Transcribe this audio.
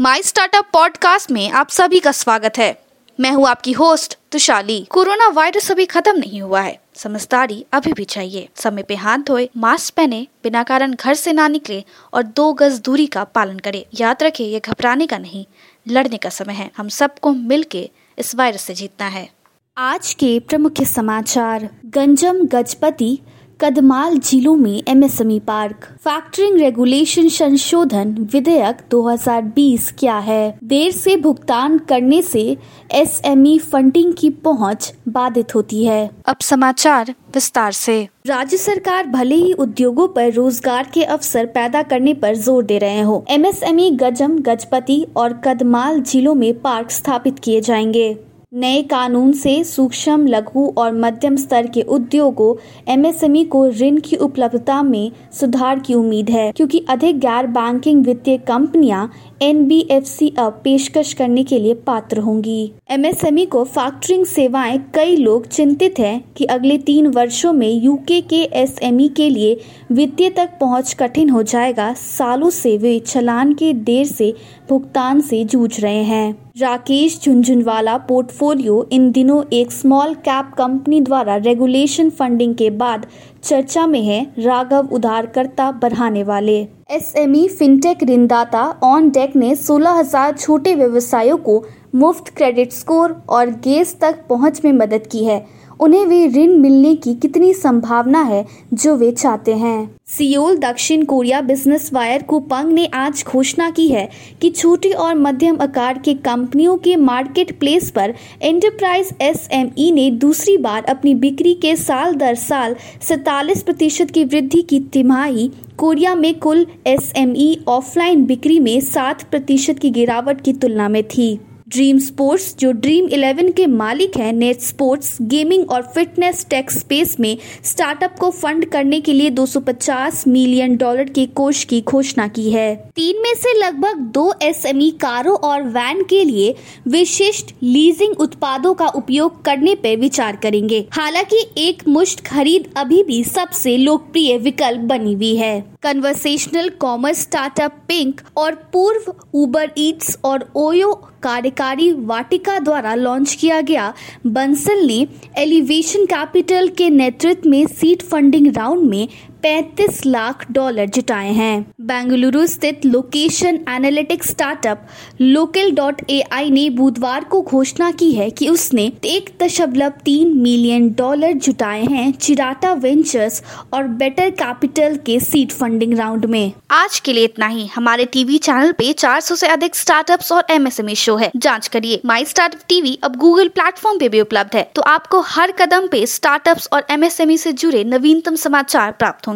My startup podcast में आप सभी का स्वागत है। मैं हूँ आपकी होस्ट तुशाली। कोरोना वायरस अभी खत्म नहीं हुआ है। समझदारी अभी भी चाहिए। समय पे हाथ धोए, मास्क पहने, बिना कारण घर से ना निकले और दो गज दूरी का पालन करें। याद रखें, ये घबराने का नहीं, लड़ने का समय है। हम सबको मिलके इस वायरस से जीतना है। आज के प्रमुख समाचार, गंजम गजपति कदमाल जिलों में एमएसएमई पार्क। फैक्टरिंग रेगुलेशन संशोधन विधेयक 2020 क्या है? देर से भुगतान करने से एसएमई फंडिंग की पहुँच बाधित होती है। अब समाचार विस्तार से। राज्य सरकार भले ही उद्योगों पर रोज़गार के अवसर पैदा करने पर ज़ोर दे रहे हो एमएसएमई गजम गजपति और कदमाल जिलों में पार्क स्थापित किए जाएँगे। नए कानून से सूक्ष्म, लघु और मध्यम स्तर के उद्योगों, एमएसएमई को ऋण की उपलब्धता में सुधार की उम्मीद है, क्योंकि अधिक गैर बैंकिंग वित्तीय कंपनियाँ एनबीएफसी अब पेशकश करने के लिए पात्र होंगी। एमएसएमई को फैक्टरिंग सेवाएँ कई लोग चिंतित हैं कि अगले तीन वर्षों में यूके के एसएमई के लिए वित्तीय तक पहुँच कठिन हो जाएगा, सालों से वे चलान के देर से भुगतान से जूझ रहे हैं। राकेश झुंझुनवाला पोर्टफोलियो इन दिनों एक स्मॉल कैप कंपनी द्वारा रेगुलेशन फंडिंग के बाद चर्चा में है राघव उधारकर्ता बढ़ाने वाले। एसएमई फिनटेक ऋणदाता ऑन डेक ने 16,000 छोटे व्यवसायों को मुफ़्त क्रेडिट स्कोर और गेस तक पहुँच में मदद की है। उन्हें वे ऋण मिलने की कितनी संभावना है जो वे चाहते हैं। सियोल दक्षिण कोरिया बिज़नेस वायर कुपंग ने आज घोषणा की है कि छोटी और मध्यम आकार के कंपनियों के मार्केट प्लेस पर एंटरप्राइज एसएमई ने दूसरी बार अपनी बिक्री के साल दर साल सैतालीस प्रतिशत की वृद्धि की तिमाही, कोरिया में कुल एसएमई ऑफलाइन बिक्री में सात प्रतिशत की गिरावट की तुलना में थी। ड्रीम स्पोर्ट्स जो ड्रीम 11 के मालिक हैं नेट स्पोर्ट्स गेमिंग और फिटनेस टेक स्पेस में स्टार्टअप को फंड करने के लिए 250 मिलियन डॉलर के कोष की घोषणा की है। तीन में से लगभग दो एसएमई कारों और वैन के लिए विशिष्ट लीजिंग उत्पादों का उपयोग करने पर विचार करेंगे। हालाँकि एक मुश्त खरीद अभी भी सबसे लोकप्रिय विकल्प बनी हुई है। कन्वर्सेशनल कॉमर्स स्टार्टअप पिंक और पूर्व उबर ईट्स और ओयो कार्यकारी वाटिका द्वारा लॉन्च किया गया। बंसल ने एलिवेशन कैपिटल के नेतृत्व में सीट फंडिंग राउंड में 35 लाख डॉलर जुटाए हैं। बेंगलुरु स्थित location analytics startup local dot A ने बुधवार को घोषणा की है कि उसने एक दशमलव तीन मिलियन डॉलर जुटाए हैं चिराटा वेंचर्स और बेटर कैपिटल के सीड फंडिंग राउंड में। आज के लिए इतना ही। हमारे टीवी चैनल पे 400 से अधिक स्टार्टअप्स और एमएसएमई शो है। जाँच करिए। माई स्टार्टअप टीवी अब गूगल प्लेटफॉर्म पे भी उपलब्ध है। तो आपको हर कदम पे स्टार्टअप्स और एमएसएमई से जुड़े नवीनतम समाचार प्राप्त होंगे।